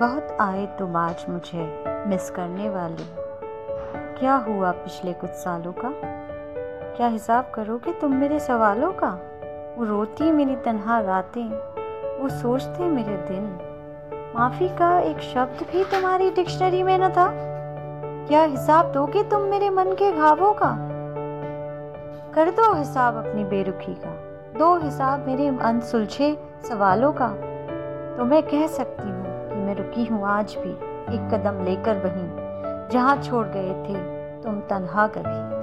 बहुत आए तुम आज मुझे मिस करने वाले। क्या हुआ पिछले कुछ सालों का? क्या हिसाब करोगे तुम मेरे सवालों का? वो रोती मेरी तन्हा रातें, वो सोचते मेरे दिन। माफ़ी का एक शब्द भी तुम्हारी डिक्शनरी में न था। क्या हिसाब दोगे तुम मेरे मन के घावों का? कर दो हिसाब अपनी बेरुखी का। दो हिसाब मेरे अनसुलझे सवालों का। तो मैं कह सकती हूँ रुकी हूँ आज भी, एक कदम लेकर वहीं। जहाँ छोड़ गए थे, तुम तनहा कभी।